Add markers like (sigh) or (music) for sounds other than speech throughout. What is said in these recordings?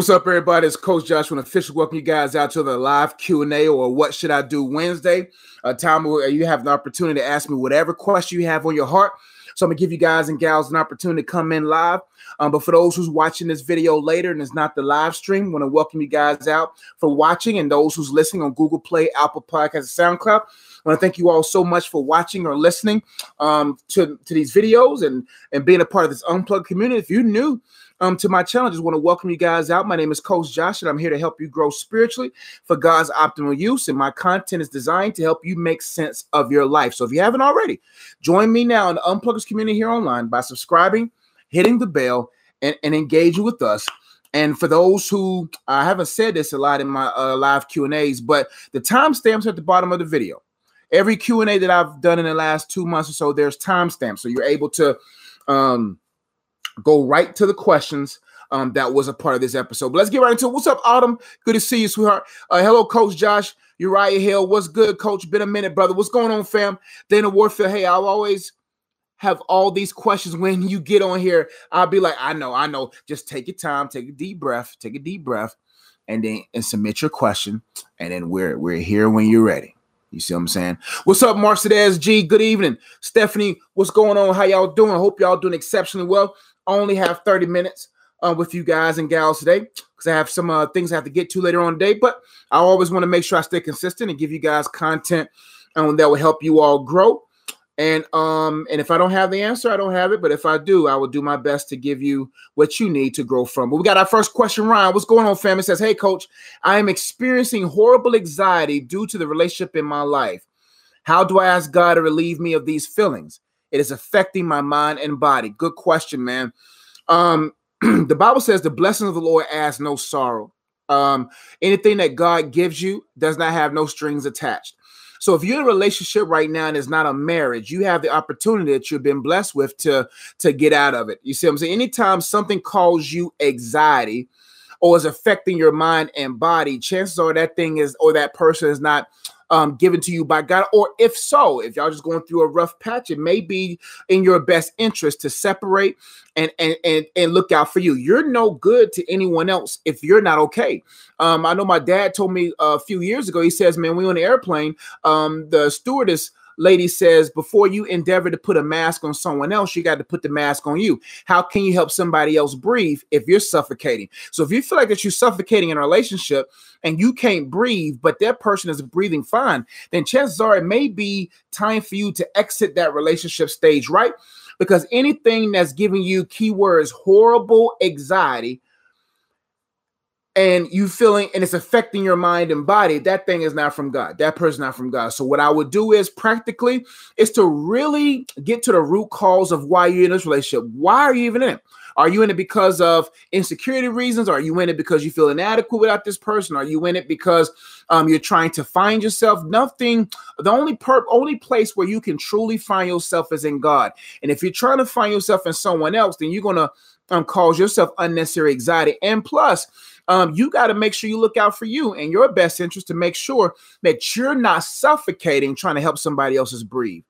what's up, everybody? It's Coach Josh. Want official. welcome you guys out to the live Q and A or What Should I Do Wednesday, a time where you have the opportunity to ask me whatever question you have on your heart. So I'm gonna give you guys and gals an opportunity to come in live. Um, but for those who's watching this video later and it's not the live stream, want to welcome you guys out for watching, and those who's listening on Google Play, Apple Podcasts, SoundCloud. I want to thank you all so much for watching or listening um, to, to these videos and, and being a part of this unplugged community. If you're new um, to my channel, just want to welcome you guys out. My name is Coach Josh, and I'm here to help you grow spiritually for God's optimal use. And my content is designed to help you make sense of your life. So if you haven't already, join me now in the Unplugged community here online by subscribing, hitting the bell, and, and engaging with us. And for those who I haven't said this a lot in my uh, live Q and A's, but the timestamps at the bottom of the video every q&a that i've done in the last two months or so there's timestamps so you're able to um, go right to the questions um, that was a part of this episode but let's get right into it what's up autumn good to see you sweetheart uh, hello coach josh uriah hill what's good coach been a minute brother what's going on fam dana warfield hey i'll always have all these questions when you get on here i'll be like i know i know just take your time take a deep breath take a deep breath and then and submit your question and then we're we're here when you're ready you see what I'm saying? What's up, Mercedes G? Good evening. Stephanie, what's going on? How y'all doing? I hope y'all doing exceptionally well. Only have 30 minutes uh, with you guys and gals today because I have some uh, things I have to get to later on today. But I always want to make sure I stay consistent and give you guys content um, that will help you all grow. And um, and if I don't have the answer, I don't have it. But if I do, I will do my best to give you what you need to grow from. But we got our first question, Ryan. What's going on, fam? It says, Hey, coach, I am experiencing horrible anxiety due to the relationship in my life. How do I ask God to relieve me of these feelings? It is affecting my mind and body. Good question, man. Um, (clears throat) the Bible says the blessing of the Lord adds no sorrow. Um, anything that God gives you does not have no strings attached. So if you're in a relationship right now and it's not a marriage, you have the opportunity that you've been blessed with to to get out of it. You see what I'm saying? Anytime something causes you anxiety or is affecting your mind and body, chances are that thing is or that person is not um, given to you by God? Or if so, if y'all just going through a rough patch, it may be in your best interest to separate and and and, and look out for you. You're no good to anyone else if you're not okay. Um, I know my dad told me a few years ago. He says, "Man, we on the airplane, um, the stewardess." Lady says before you endeavor to put a mask on someone else you got to put the mask on you. How can you help somebody else breathe if you're suffocating? So if you feel like that you're suffocating in a relationship and you can't breathe but that person is breathing fine then chances are it may be time for you to exit that relationship stage right? Because anything that's giving you keywords horrible anxiety and you feeling and it's affecting your mind and body, that thing is not from God. That person not from God. So what I would do is practically is to really get to the root cause of why you're in this relationship. Why are you even in it? Are you in it because of insecurity reasons? Are you in it because you feel inadequate without this person? Are you in it because um, you're trying to find yourself? Nothing. The only per only place where you can truly find yourself is in God. And if you're trying to find yourself in someone else, then you're gonna um, cause yourself unnecessary anxiety. And plus, um, you got to make sure you look out for you and your best interest to make sure that you're not suffocating trying to help somebody else's breathe.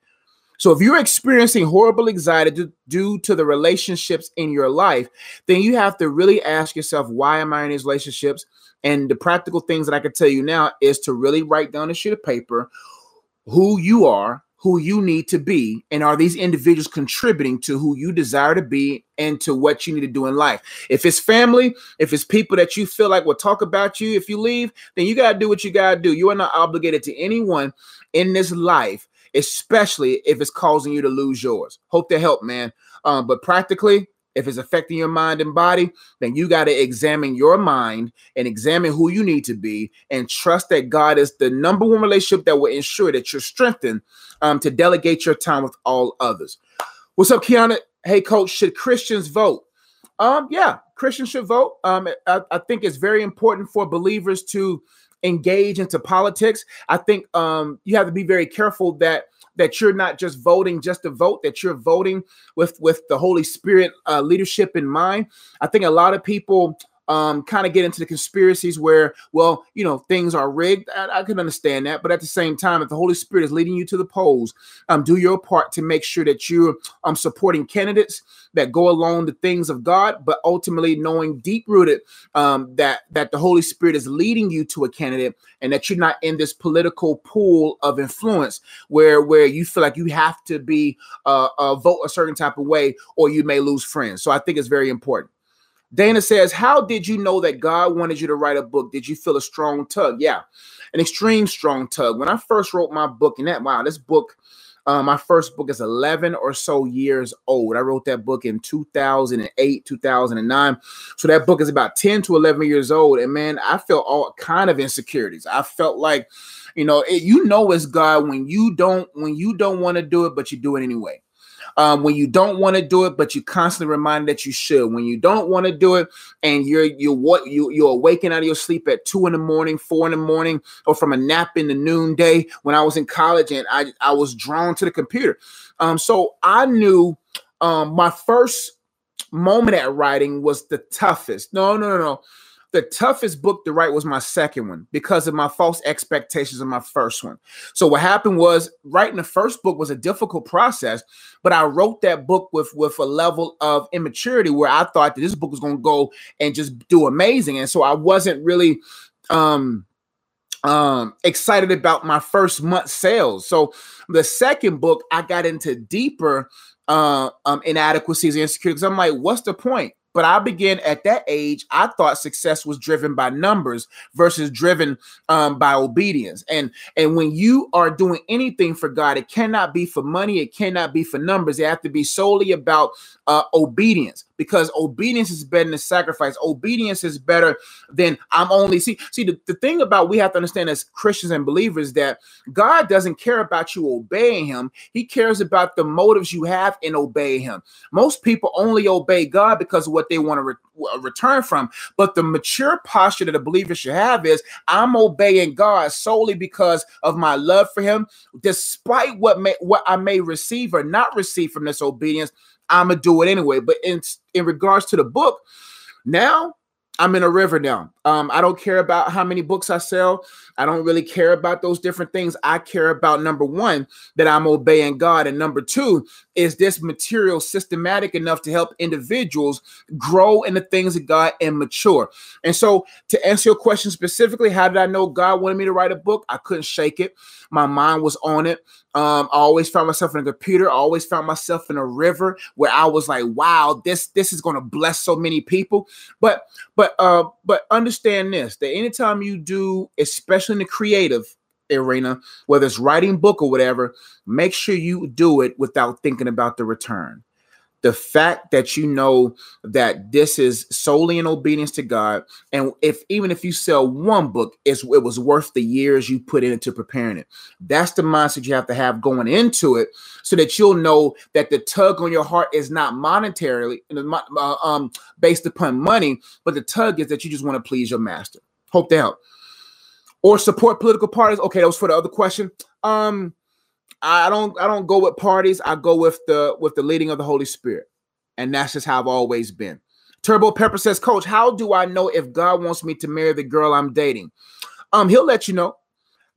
So if you're experiencing horrible anxiety due to the relationships in your life, then you have to really ask yourself, why am I in these relationships? And the practical things that I can tell you now is to really write down a sheet of paper who you are, who you need to be and are these individuals contributing to who you desire to be and to what you need to do in life? If it's family if it's people that you feel like will talk about you if you leave then you got to do what you got to do. You are not obligated to anyone in this life especially if it's causing you to lose yours. Hope to help man. Um, but practically if it's affecting your mind and body, then you got to examine your mind and examine who you need to be and trust that God is the number one relationship that will ensure that you're strengthened um, to delegate your time with all others. What's up, Kiana? Hey, coach, should Christians vote? Um, yeah, Christians should vote. Um, I, I think it's very important for believers to engage into politics. I think um, you have to be very careful that that you're not just voting just to vote, that you're voting with with the Holy Spirit uh, leadership in mind. I think a lot of people um, kind of get into the conspiracies where, well, you know, things are rigged. I, I, can understand that, but at the same time, if the Holy Spirit is leading you to the polls, um, do your part to make sure that you're um supporting candidates that go along the things of God, but ultimately knowing deep rooted um, that that the Holy Spirit is leading you to a candidate, and that you're not in this political pool of influence where where you feel like you have to be uh, uh, vote a certain type of way, or you may lose friends. So I think it's very important. Dana says, How did you know that God wanted you to write a book? Did you feel a strong tug? Yeah, an extreme strong tug. When I first wrote my book, and that, wow, this book uh, my first book is 11 or so years old. I wrote that book in 2008, 2009. So that book is about 10 to 11 years old. And man, I felt all kind of insecurities. I felt like, you know, it, you know, it's God when you don't when you don't want to do it, but you do it anyway um, when you don't want to do it, but you constantly remind that you should. When you don't want to do it, and you're you what you you're awakened out of your sleep at two in the morning, four in the morning, or from a nap in the noonday. When I was in college, and I I was drawn to the computer, um, so I knew um, my first moment at writing was the toughest. No, no, no, no. The toughest book to write was my second one because of my false expectations of my first one. So what happened was writing the first book was a difficult process, but I wrote that book with with a level of immaturity where I thought that this book was going to go and just do amazing, and so I wasn't really um um excited about my first month sales. So the second book I got into deeper uh um inadequacies and insecurities. I'm like, what's the point? But I began at that age, I thought success was driven by numbers versus driven um, by obedience. And and when you are doing anything for God, it cannot be for money, it cannot be for numbers. It have to be solely about uh, obedience because obedience is better than sacrifice. Obedience is better than I'm only see. See, the, the thing about we have to understand as Christians and believers that God doesn't care about you obeying him. He cares about the motives you have in obeying him. Most people only obey God because of what they want to re- return from. But the mature posture that a believer should have is I'm obeying God solely because of my love for him, despite what may what I may receive or not receive from this obedience. I'm gonna do it anyway. But in in regards to the book, now I'm in a river now. Um, I don't care about how many books I sell. I don't really care about those different things. I care about number one, that I'm obeying God. And number two, is this material systematic enough to help individuals grow in the things of God and mature? And so, to answer your question specifically, how did I know God wanted me to write a book? I couldn't shake it. My mind was on it. Um, I always found myself in a computer. I always found myself in a river where I was like, "Wow, this this is going to bless so many people." But but uh, but understand this: that anytime you do, especially in the creative arena, whether it's writing book or whatever, make sure you do it without thinking about the return the fact that you know that this is solely in obedience to God, and if even if you sell one book, it's it was worth the years you put into preparing it. That's the mindset you have to have going into it, so that you'll know that the tug on your heart is not monetarily uh, um based upon money, but the tug is that you just want to please your master. Hope to help. Or support political parties. Okay, that was for the other question. Um, I don't I don't go with parties. I go with the with the leading of the Holy Spirit. And that's just how I've always been. Turbo Pepper says, Coach, how do I know if God wants me to marry the girl I'm dating? Um, he'll let you know.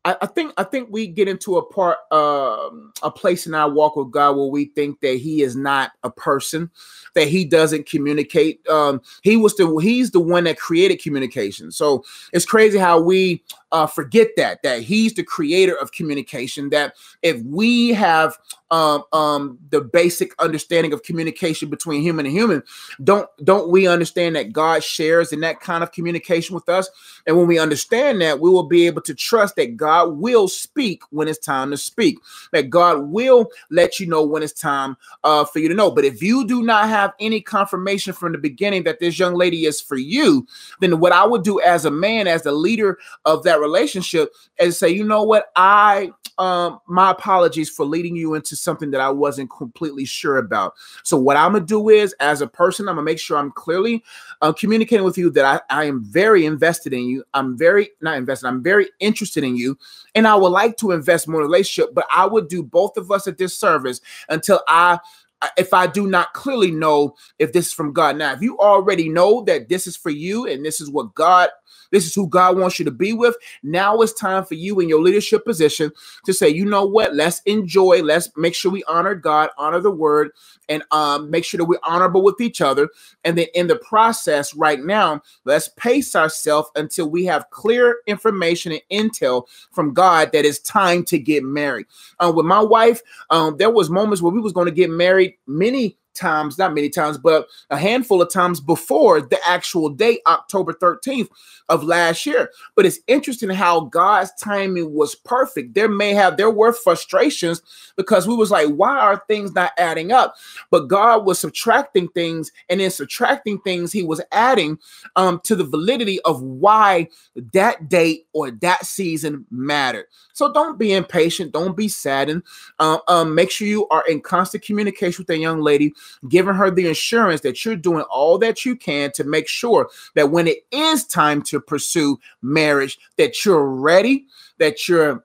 I, I think I think we get into a part um, a place in our walk with God where we think that He is not a person, that He doesn't communicate. Um, he was the He's the one that created communication. So it's crazy how we uh, forget that that He's the creator of communication. That if we have um, um, the basic understanding of communication between human and human. Don't don't we understand that God shares in that kind of communication with us? And when we understand that, we will be able to trust that God will speak when it's time to speak. That God will let you know when it's time uh, for you to know. But if you do not have any confirmation from the beginning that this young lady is for you, then what I would do as a man, as the leader of that relationship, is say, you know what, I um my apologies for leading you into something that I wasn't completely sure about. So what I'm gonna do is, as a person, I'm gonna make sure I'm clearly uh, communicating with you that I, I am very invested in you. I'm very not invested. I'm very interested in you, and I would like to invest more in relationship. But I would do both of us a disservice until I if I do not clearly know if this is from God. Now, if you already know that this is for you and this is what God this is who God wants you to be with. Now it's time for you in your leadership position to say, you know what? Let's enjoy. Let's make sure we honor God, honor the word, and um, make sure that we're honorable with each other. And then in the process, right now, let's pace ourselves until we have clear information and intel from God that it's time to get married. Uh, with my wife, um, there was moments where we was going to get married many times, not many times, but a handful of times before the actual date, October 13th of last year. But it's interesting how God's timing was perfect. There may have there were frustrations because we was like, why are things not adding up? But God was subtracting things, and in subtracting things, He was adding um, to the validity of why that date or that season mattered. So don't be impatient, don't be saddened. Uh, um, make sure you are in constant communication with that young lady, giving her the assurance that you're doing all that you can to make sure that when it is time to pursue marriage, that you're ready, that you're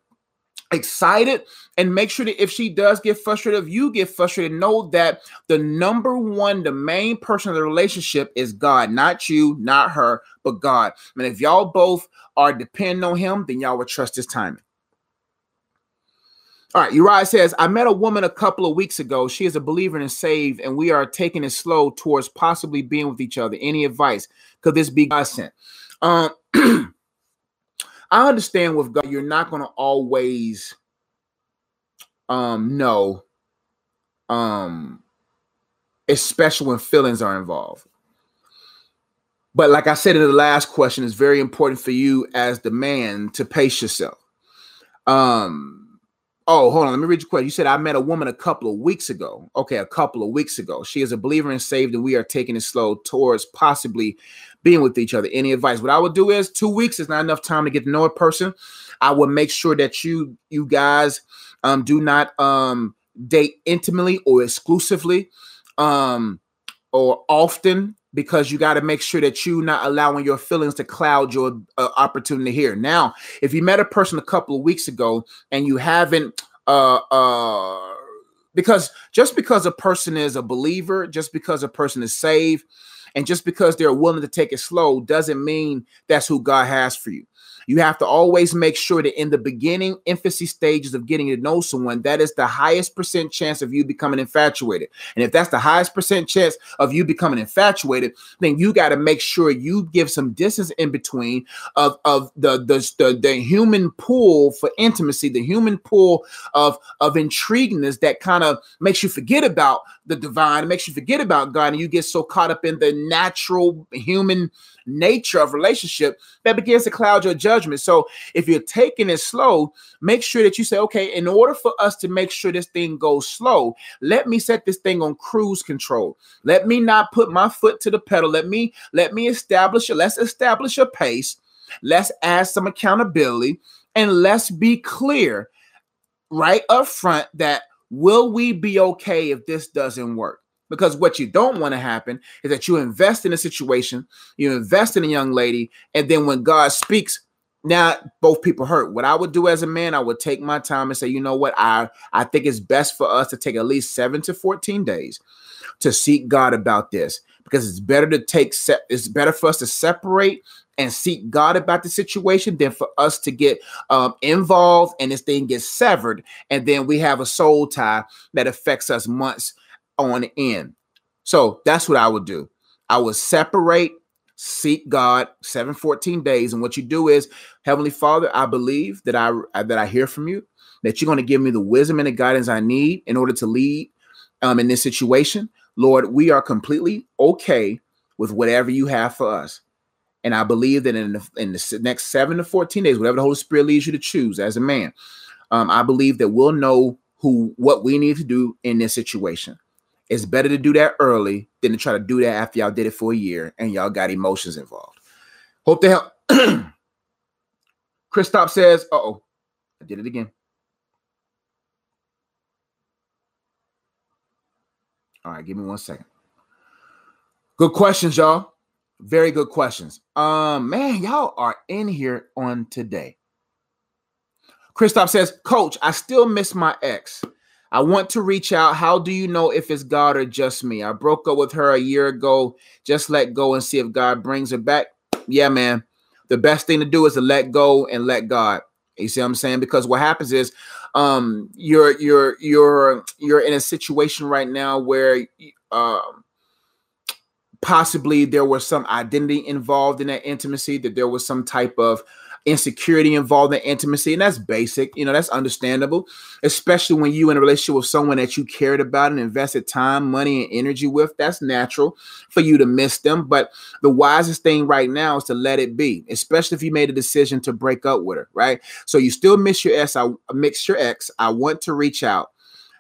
excited and make sure that if she does get frustrated if you get frustrated know that the number one the main person of the relationship is god not you not her but god. And if y'all both are dependent on him then y'all will trust his timing all right, Uriah says, I met a woman a couple of weeks ago. She is a believer and saved, and we are taking it slow towards possibly being with each other. Any advice? Could this be God sent? Um, (clears throat) I understand with God, you're not going to always um know, um, especially when feelings are involved. But like I said in the last question, it's very important for you as the man to pace yourself. Um, Oh, hold on. Let me read your question. You said I met a woman a couple of weeks ago. Okay, a couple of weeks ago. She is a believer and saved, and we are taking it slow towards possibly being with each other. Any advice? What I would do is two weeks is not enough time to get to know a person. I would make sure that you you guys um do not um date intimately or exclusively um or often because you got to make sure that you're not allowing your feelings to cloud your uh, opportunity here. Now, if you met a person a couple of weeks ago and you haven't, uh, uh, because just because a person is a believer, just because a person is saved, and just because they're willing to take it slow doesn't mean that's who God has for you. You have to always make sure that in the beginning infancy stages of getting to know someone, that is the highest percent chance of you becoming infatuated. And if that's the highest percent chance of you becoming infatuated, then you got to make sure you give some distance in between of, of the, the, the, the human pool for intimacy, the human pool of, of intriguingness that kind of makes you forget about the divine, it makes you forget about God, and you get so caught up in the natural human nature of relationship that begins to cloud your judgment. So if you're taking it slow, make sure that you say, okay, in order for us to make sure this thing goes slow, let me set this thing on cruise control. Let me not put my foot to the pedal. Let me let me establish it. Let's establish a pace. Let's add some accountability and let's be clear right up front that will we be okay if this doesn't work? Because what you don't want to happen is that you invest in a situation, you invest in a young lady, and then when God speaks, now both people hurt. What I would do as a man, I would take my time and say, you know what, I I think it's best for us to take at least seven to 14 days to seek God about this because it's better to take se- it's better for us to separate and seek God about the situation than for us to get um, involved and this thing gets severed and then we have a soul tie that affects us months on end. So that's what I would do. I would separate, seek God, seven fourteen days. And what you do is, Heavenly Father, I believe that I that I hear from you, that you're going to give me the wisdom and the guidance I need in order to lead um, in this situation. Lord, we are completely okay with whatever you have for us. And I believe that in the, in the next seven to 14 days, whatever the Holy Spirit leads you to choose as a man, um, I believe that we'll know who what we need to do in this situation. It's better to do that early than to try to do that after y'all did it for a year and y'all got emotions involved. Hope to help. (clears throat) Christoph says, uh oh, I did it again. All right, give me one second. Good questions, y'all. Very good questions. Um, man, y'all are in here on today. Christoph says, Coach, I still miss my ex. I want to reach out. How do you know if it's God or just me? I broke up with her a year ago. Just let go and see if God brings her back. Yeah, man. The best thing to do is to let go and let God. You see what I'm saying? Because what happens is um you're you're you're you're in a situation right now where um possibly there was some identity involved in that intimacy, that there was some type of insecurity involved in intimacy, and that's basic. You know, that's understandable, especially when you in a relationship with someone that you cared about and invested time, money, and energy with. That's natural for you to miss them. But the wisest thing right now is to let it be, especially if you made a decision to break up with her, right? So you still miss your ex. I miss your ex. I want to reach out.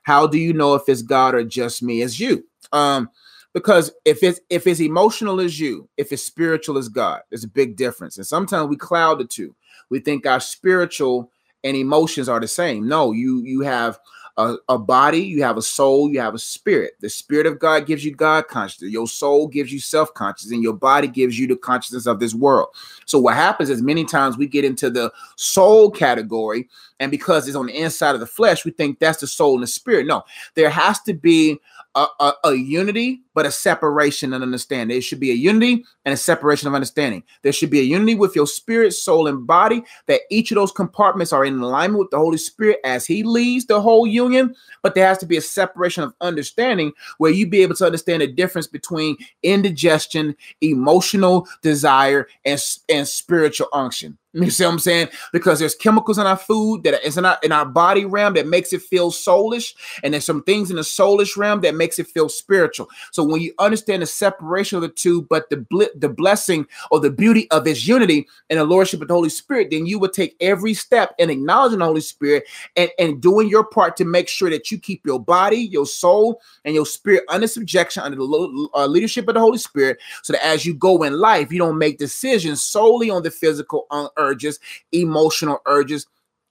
How do you know if it's God or just me? It's you. Um, because if it's if it's emotional as you if it's spiritual as god there's a big difference and sometimes we cloud the two we think our spiritual and emotions are the same no you you have a, a, body, you have a soul, you have a spirit. The spirit of God gives you God consciousness. Your soul gives you self consciousness, and your body gives you the consciousness of this world. So, what happens is many times we get into the soul category, and because it's on the inside of the flesh, we think that's the soul and the spirit. No, there has to be a, a, a, unity, but a separation and understanding. There should be a unity and a separation of understanding. There should be a unity with your spirit, soul, and body, that each of those compartments are in alignment with the Holy Spirit as He leads the whole union. But there has to be a separation of understanding where you be able to understand the difference between indigestion, emotional desire, and, and spiritual unction. You see what I'm saying? Because there's chemicals in our food that is in our in our body realm that makes it feel soulish, and there's some things in the soulish realm that makes it feel spiritual. So when you understand the separation of the two, but the bl- the blessing or the beauty of this unity and the lordship of the Holy Spirit, then you would take every step in acknowledging the Holy Spirit and and doing your part to make sure that you keep your body, your soul, and your spirit under subjection under the uh, leadership of the Holy Spirit, so that as you go in life, you don't make decisions solely on the physical on urges, emotional urges,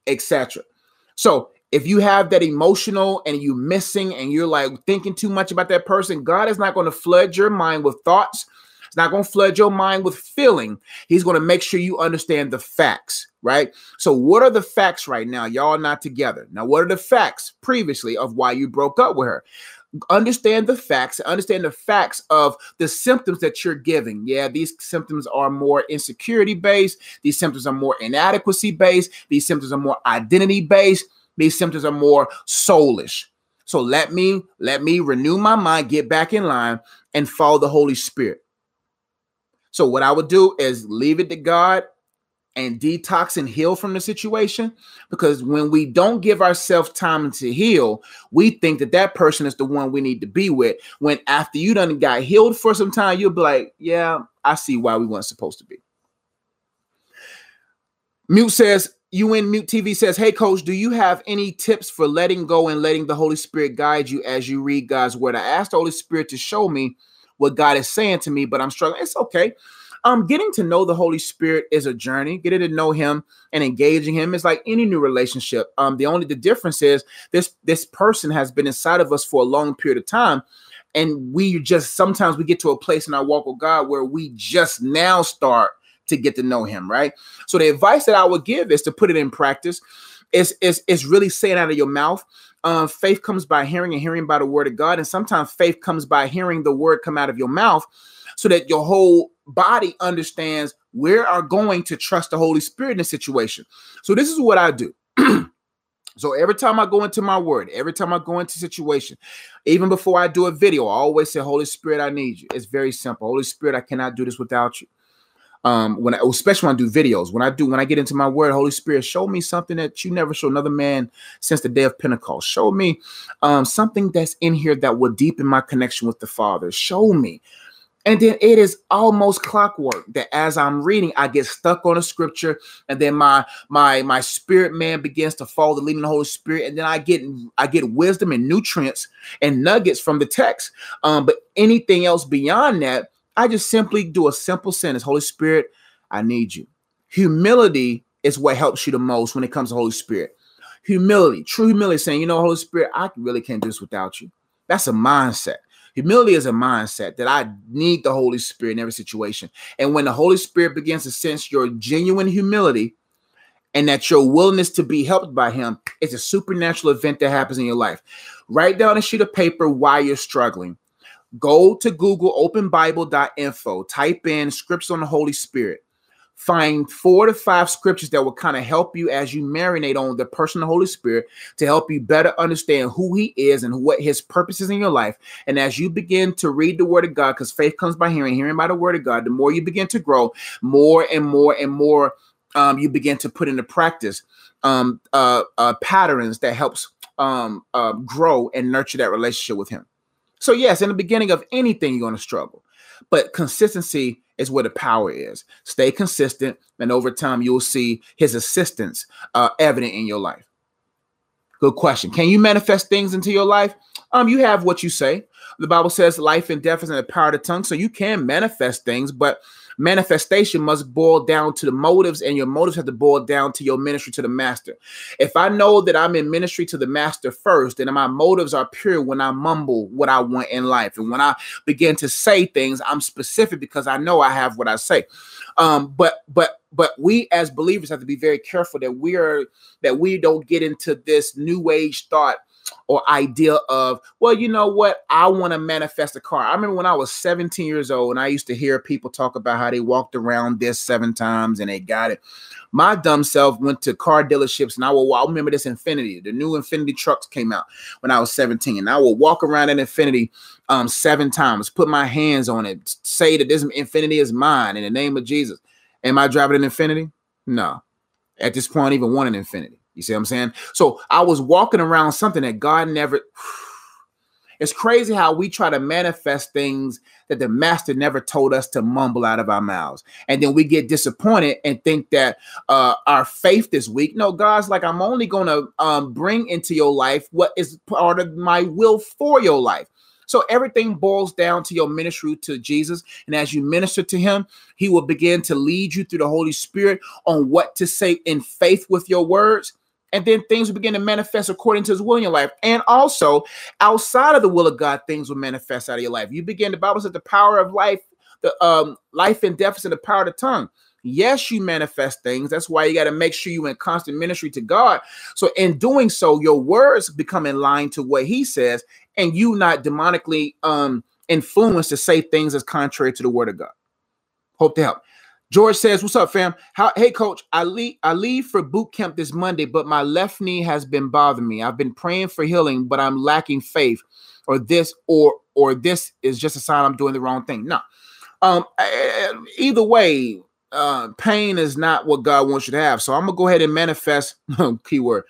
etc. So if you have that emotional and you're missing and you're like thinking too much about that person, God is not going to flood your mind with thoughts. It's not going to flood your mind with feeling. He's going to make sure you understand the facts, right? So, what are the facts right now? Y'all not together. Now, what are the facts previously of why you broke up with her? Understand the facts, understand the facts of the symptoms that you're giving. Yeah, these symptoms are more insecurity based, these symptoms are more inadequacy based, these symptoms are more identity based, these symptoms are more soulish. So let me let me renew my mind, get back in line and follow the Holy Spirit. So what I would do is leave it to God and detox and heal from the situation because when we don't give ourselves time to heal we think that that person is the one we need to be with. When after you done got healed for some time you'll be like yeah i see why we weren't supposed to be. Mute says in mute tv says hey coach do you have any tips for letting go and letting the holy spirit guide you as you read god's word? I asked the holy spirit to show me what god is saying to me but i'm struggling. It's okay um, getting to know the Holy Spirit is a journey. Getting to know Him and engaging Him is like any new relationship. Um, the only the difference is this this person has been inside of us for a long period of time, and we just sometimes we get to a place in our walk with God where we just now start to get to know Him. Right. So the advice that I would give is to put it in practice. It's it's is really saying out of your mouth. Uh, faith comes by hearing and hearing by the word of God, and sometimes faith comes by hearing the word come out of your mouth, so that your whole body understands we are going to trust the Holy Spirit in a situation. So this is what I do. (clears throat) so every time I go into my word, every time I go into situation, even before I do a video, I always say, Holy Spirit, I need you. It's very simple. Holy Spirit, I cannot do this without you. Um, when I, especially when I do videos, when I do, when I get into my word, Holy Spirit, show me something that you never show another man since the day of Pentecost. Show me um, something that's in here that will deepen my connection with the Father. Show me and then it is almost clockwork that as I'm reading, I get stuck on a scripture, and then my my my spirit man begins to follow the leading of the Holy Spirit, and then I get I get wisdom and nutrients and nuggets from the text. Um, but anything else beyond that, I just simply do a simple sentence: Holy Spirit, I need you. Humility is what helps you the most when it comes to Holy Spirit. Humility, true humility, saying, you know, Holy Spirit, I really can't do this without you. That's a mindset. Humility is a mindset that I need the Holy Spirit in every situation. And when the Holy Spirit begins to sense your genuine humility and that your willingness to be helped by him is a supernatural event that happens in your life. Write down a sheet of paper while you're struggling. Go to Google openbible.info, type in scripts on the Holy Spirit. Find four to five scriptures that will kind of help you as you marinate on the person of the Holy Spirit to help you better understand who He is and what His purpose is in your life. And as you begin to read the Word of God, because faith comes by hearing, hearing by the Word of God, the more you begin to grow, more and more and more um, you begin to put into practice um, uh, uh, patterns that helps um, uh, grow and nurture that relationship with Him. So, yes, in the beginning of anything, you're going to struggle, but consistency is where the power is. Stay consistent, and over time, you'll see His assistance uh, evident in your life. Good question. Can you manifest things into your life? Um, you have what you say. The Bible says life and death is in the power of the tongue, so you can manifest things, but manifestation must boil down to the motives, and your motives have to boil down to your ministry to the master. If I know that I'm in ministry to the master first, and my motives are pure when I mumble what I want in life, and when I begin to say things, I'm specific because I know I have what I say. Um, but but but we as believers have to be very careful that we are that we don't get into this new age thought or idea of, well, you know what? I want to manifest a car. I remember when I was 17 years old and I used to hear people talk about how they walked around this seven times and they got it. My dumb self went to car dealerships and I will I remember this Infiniti. The new Infiniti trucks came out when I was 17. And I will walk around an Infiniti um seven times, put my hands on it, say that this Infiniti is mine in the name of Jesus. Am I driving an Infiniti? No. At this point, I even want an Infiniti. You see what I'm saying? So I was walking around something that God never. (sighs) It's crazy how we try to manifest things that the master never told us to mumble out of our mouths. And then we get disappointed and think that uh, our faith is weak. No, God's like, I'm only going to um, bring into your life what is part of my will for your life. So everything boils down to your ministry to Jesus. And as you minister to him, he will begin to lead you through the Holy Spirit on what to say in faith with your words and then things will begin to manifest according to his will in your life. And also, outside of the will of God, things will manifest out of your life. You begin, the Bible says the power of life, the um life and death is in the power of the tongue. Yes, you manifest things. That's why you got to make sure you're in constant ministry to God. So in doing so, your words become in line to what he says, and you not demonically um influenced to say things as contrary to the word of God. Hope to help. George says, "What's up, fam? How, hey, coach. I leave. I leave for boot camp this Monday, but my left knee has been bothering me. I've been praying for healing, but I'm lacking faith, or this, or or this is just a sign I'm doing the wrong thing. No, um, either way, uh, pain is not what God wants you to have. So I'm gonna go ahead and manifest. (laughs) keyword.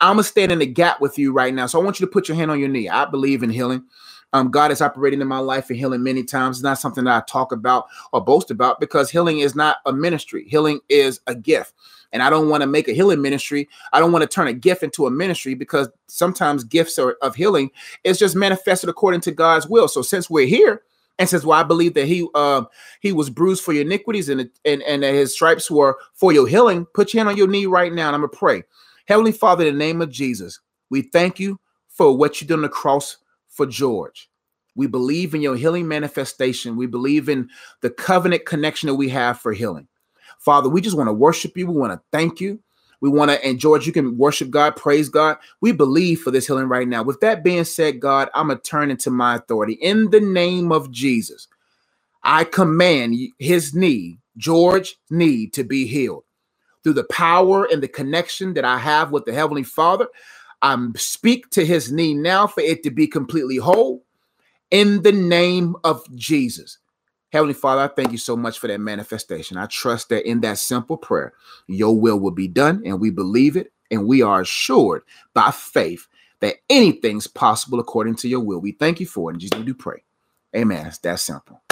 I'm gonna stand in the gap with you right now. So I want you to put your hand on your knee. I believe in healing. Um, God is operating in my life and healing many times. It's not something that I talk about or boast about because healing is not a ministry. Healing is a gift. And I don't want to make a healing ministry. I don't want to turn a gift into a ministry because sometimes gifts are, of healing is just manifested according to God's will. So since we're here, and says, "Well, I believe that he uh, he was bruised for your iniquities, and and and that his stripes were for your healing." Put your hand on your knee right now, and I'm gonna pray. Heavenly Father, in the name of Jesus, we thank you for what you did on the cross for George. We believe in your healing manifestation. We believe in the covenant connection that we have for healing. Father, we just want to worship you. We want to thank you. We want to, and George, you can worship God, praise God. We believe for this healing right now. With that being said, God, I'm going to turn into my authority. In the name of Jesus, I command his knee, George, knee, to be healed. Through the power and the connection that I have with the Heavenly Father, I speak to his knee now for it to be completely whole in the name of Jesus. Heavenly Father, I thank you so much for that manifestation. I trust that in that simple prayer, your will will be done, and we believe it, and we are assured by faith that anything's possible according to your will. We thank you for it. And Jesus, we do pray. Amen. It's that simple.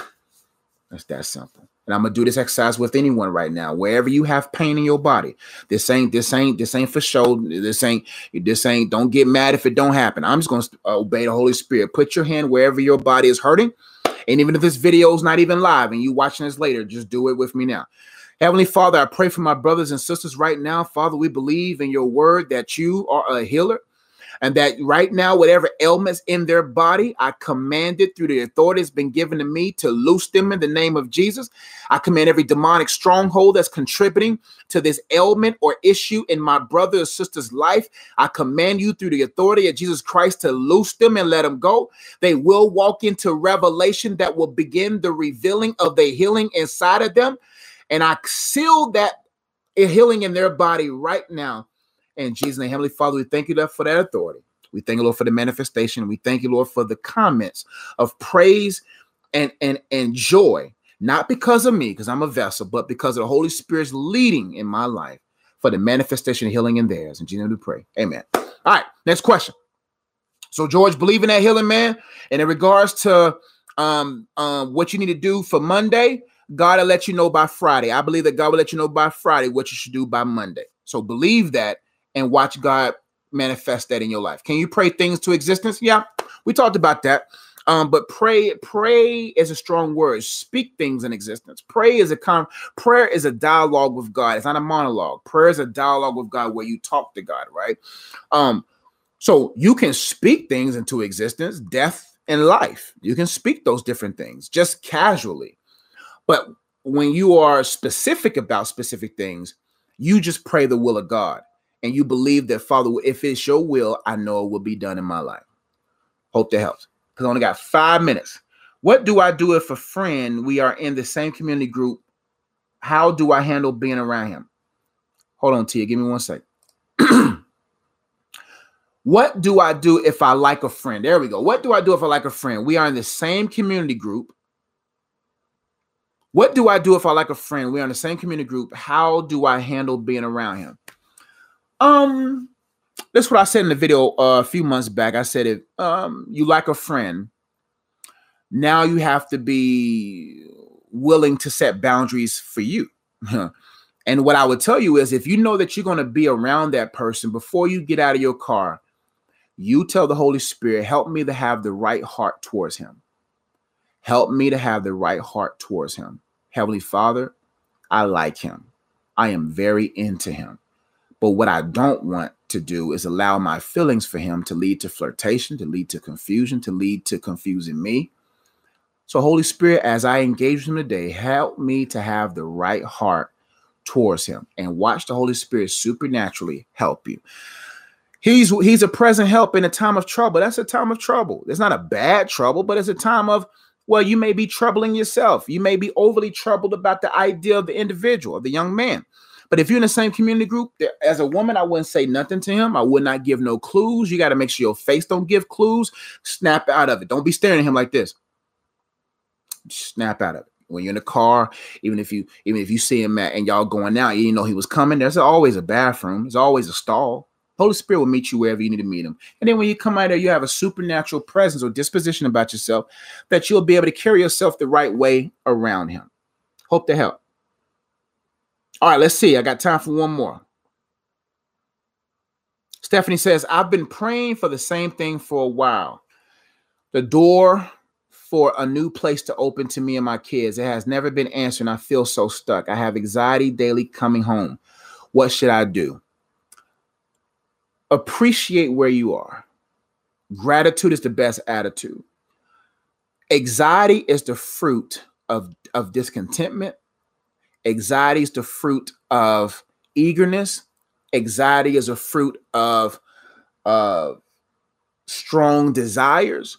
That's that simple. And I'm gonna do this exercise with anyone right now, wherever you have pain in your body. This ain't this ain't this ain't for show. This ain't this ain't. Don't get mad if it don't happen. I'm just gonna uh, obey the Holy Spirit. Put your hand wherever your body is hurting, and even if this video is not even live and you watching this later, just do it with me now. Heavenly Father, I pray for my brothers and sisters right now. Father, we believe in your word that you are a healer. And that right now, whatever ailments in their body, I command it through the authority that's been given to me to loose them in the name of Jesus. I command every demonic stronghold that's contributing to this ailment or issue in my brother or sister's life. I command you through the authority of Jesus Christ to loose them and let them go. They will walk into revelation that will begin the revealing of the healing inside of them. And I seal that healing in their body right now in Jesus' name, Heavenly Father, we thank you, Lord, for that authority. We thank you, Lord, for the manifestation. We thank you, Lord, for the comments of praise and and and joy, not because of me, because I'm a vessel, but because of the Holy Spirit's leading in my life for the manifestation, of healing in theirs. In Jesus' name, we pray. Amen. All right, next question. So, George, believe in that healing, man. And in regards to um, um, what you need to do for Monday, God will let you know by Friday. I believe that God will let you know by Friday what you should do by Monday. So believe that and watch God manifest that in your life. Can you pray things to existence? Yeah, we talked about that. Um, but pray, pray is a strong word. Speak things in existence. Pray is a con prayer is a dialogue with God. It's not a monologue. Prayer is a dialogue with God where you talk to God, right? Um, so you can speak things into existence, death and life. You can speak those different things just casually. But when you are specific about specific things, you just pray the will of God and you believe that, Father, if it's your will, I know it will be done in my life. Hope that helps. Because I only got five minutes. What do I do if a friend, we are in the same community group? How do I handle being around him? Hold on, Tia. Give me one sec. (clears throat) what do I do if I like a friend? There we go. What do I do if I like a friend? We are in the same community group. What do I do if I like a friend? We're in the same community group. How do I handle being around him? Um, that's what I said in the video uh, a few months back. I said if um you like a friend, now you have to be willing to set boundaries for you. (laughs) and what I would tell you is if you know that you're going to be around that person before you get out of your car, you tell the Holy Spirit, help me to have the right heart towards him. Help me to have the right heart towards him. Heavenly Father, I like him. I am very into him. But what I don't want to do is allow my feelings for him to lead to flirtation, to lead to confusion, to lead to confusing me. So, Holy Spirit, as I engage him today, help me to have the right heart towards him and watch the Holy Spirit supernaturally help you. He's he's a present help in a time of trouble. That's a time of trouble. It's not a bad trouble, but it's a time of well, you may be troubling yourself. You may be overly troubled about the idea of the individual, of the young man. But if you're in the same community group, as a woman, I wouldn't say nothing to him. I would not give no clues. You got to make sure your face don't give clues. Snap out of it. Don't be staring at him like this. Snap out of it. When you're in the car, even if you even if you see him at, and y'all going out, you know he was coming. There's always a bathroom. There's always a stall. Holy Spirit will meet you wherever you need to meet him. And then when you come out of there, you have a supernatural presence or disposition about yourself that you'll be able to carry yourself the right way around him. Hope to help. All right, let's see. I got time for one more. Stephanie says, I've been praying for the same thing for a while. The door for a new place to open to me and my kids. It has never been answered, and I feel so stuck. I have anxiety daily coming home. What should I do? Appreciate where you are. Gratitude is the best attitude. Anxiety is the fruit of, of discontentment Anxiety is the fruit of eagerness. Anxiety is a fruit of uh, strong desires.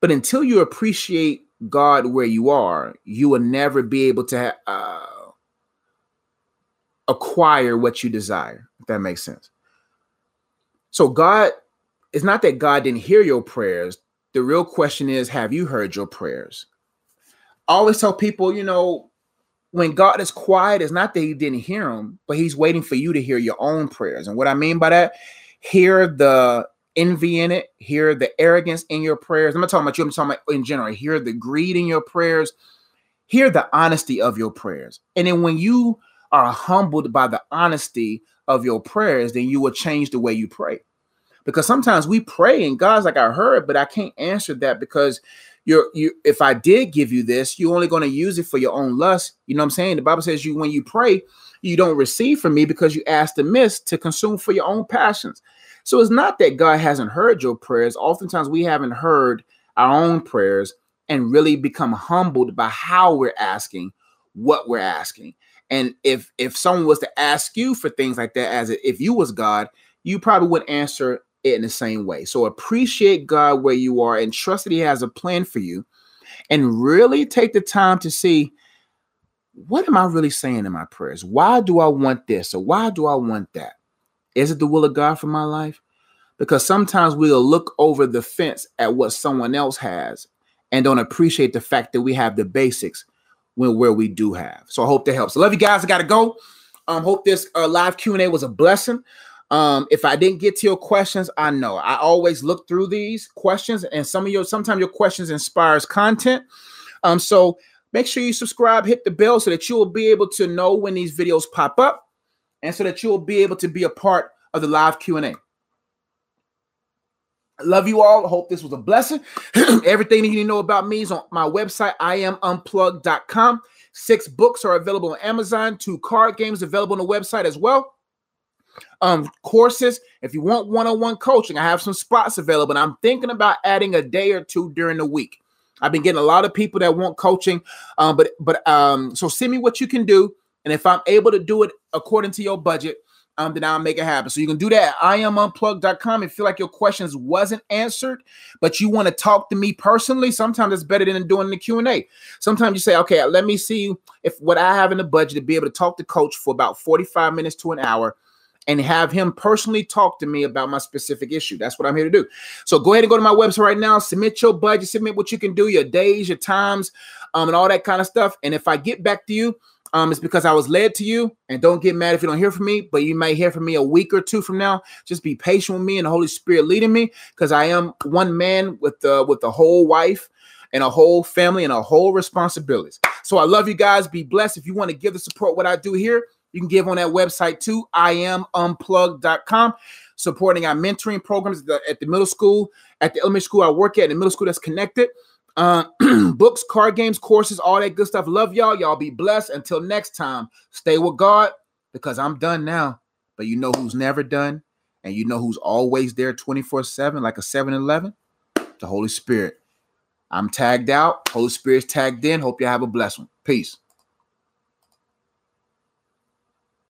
But until you appreciate God where you are, you will never be able to uh, acquire what you desire, if that makes sense. So, God, it's not that God didn't hear your prayers. The real question is, have you heard your prayers? I always tell people, you know, when God is quiet, it's not that he didn't hear them, but he's waiting for you to hear your own prayers. And what I mean by that, hear the envy in it, hear the arrogance in your prayers. I'm not talking about you, I'm talking about in general. Hear the greed in your prayers, hear the honesty of your prayers. And then when you are humbled by the honesty of your prayers, then you will change the way you pray. Because sometimes we pray and God's like, I heard, but I can't answer that because you're you if I did give you this, you're only going to use it for your own lust. You know what I'm saying? The Bible says you when you pray, you don't receive from me because you ask the miss to consume for your own passions. So it's not that God hasn't heard your prayers. Oftentimes we haven't heard our own prayers and really become humbled by how we're asking what we're asking. And if if someone was to ask you for things like that, as if you was God, you probably would answer it in the same way. So appreciate God where you are and trust that He has a plan for you, and really take the time to see what am I really saying in my prayers? Why do I want this or why do I want that? Is it the will of God for my life? Because sometimes we'll look over the fence at what someone else has and don't appreciate the fact that we have the basics when where we do have. So I hope that helps. I love you guys. I gotta go. Um, hope this uh, live Q and A was a blessing. Um, if I didn't get to your questions, I know I always look through these questions, and some of your sometimes your questions inspires content. Um, so make sure you subscribe, hit the bell so that you will be able to know when these videos pop up, and so that you will be able to be a part of the live Q and A. Love you all. Hope this was a blessing. (clears throat) Everything that you need to know about me is on my website, iamunplugged.com. Six books are available on Amazon, two card games available on the website as well. Um, courses. If you want one-on-one coaching, I have some spots available. And I'm thinking about adding a day or two during the week. I've been getting a lot of people that want coaching. Um, but but um, so send me what you can do. And if I'm able to do it according to your budget, um, then I'll make it happen. So you can do that at iamunplugged.com and feel like your questions wasn't answered, but you want to talk to me personally. Sometimes it's better than doing the Q&A. Sometimes you say, okay, let me see if what I have in the budget to be able to talk to coach for about 45 minutes to an hour and have him personally talk to me about my specific issue. That's what I'm here to do. So go ahead and go to my website right now, submit your budget, submit what you can do, your days, your times, um, and all that kind of stuff. And if I get back to you, um, it's because I was led to you. And don't get mad if you don't hear from me, but you might hear from me a week or two from now. Just be patient with me and the Holy Spirit leading me, because I am one man with the with the whole wife and a whole family and a whole responsibilities. So I love you guys. Be blessed. If you want to give the support what I do here, you can give on that website too. I am unplugged.com supporting our mentoring programs at the, at the middle school, at the elementary school I work at, the middle school that's connected uh, (clears throat) books, card games, courses, all that good stuff. Love y'all. Y'all be blessed. Until next time, stay with God because I'm done now. But you know who's never done, and you know who's always there 24 7, like a 7 Eleven? The Holy Spirit. I'm tagged out. Holy Spirit's tagged in. Hope you have a blessed one. Peace.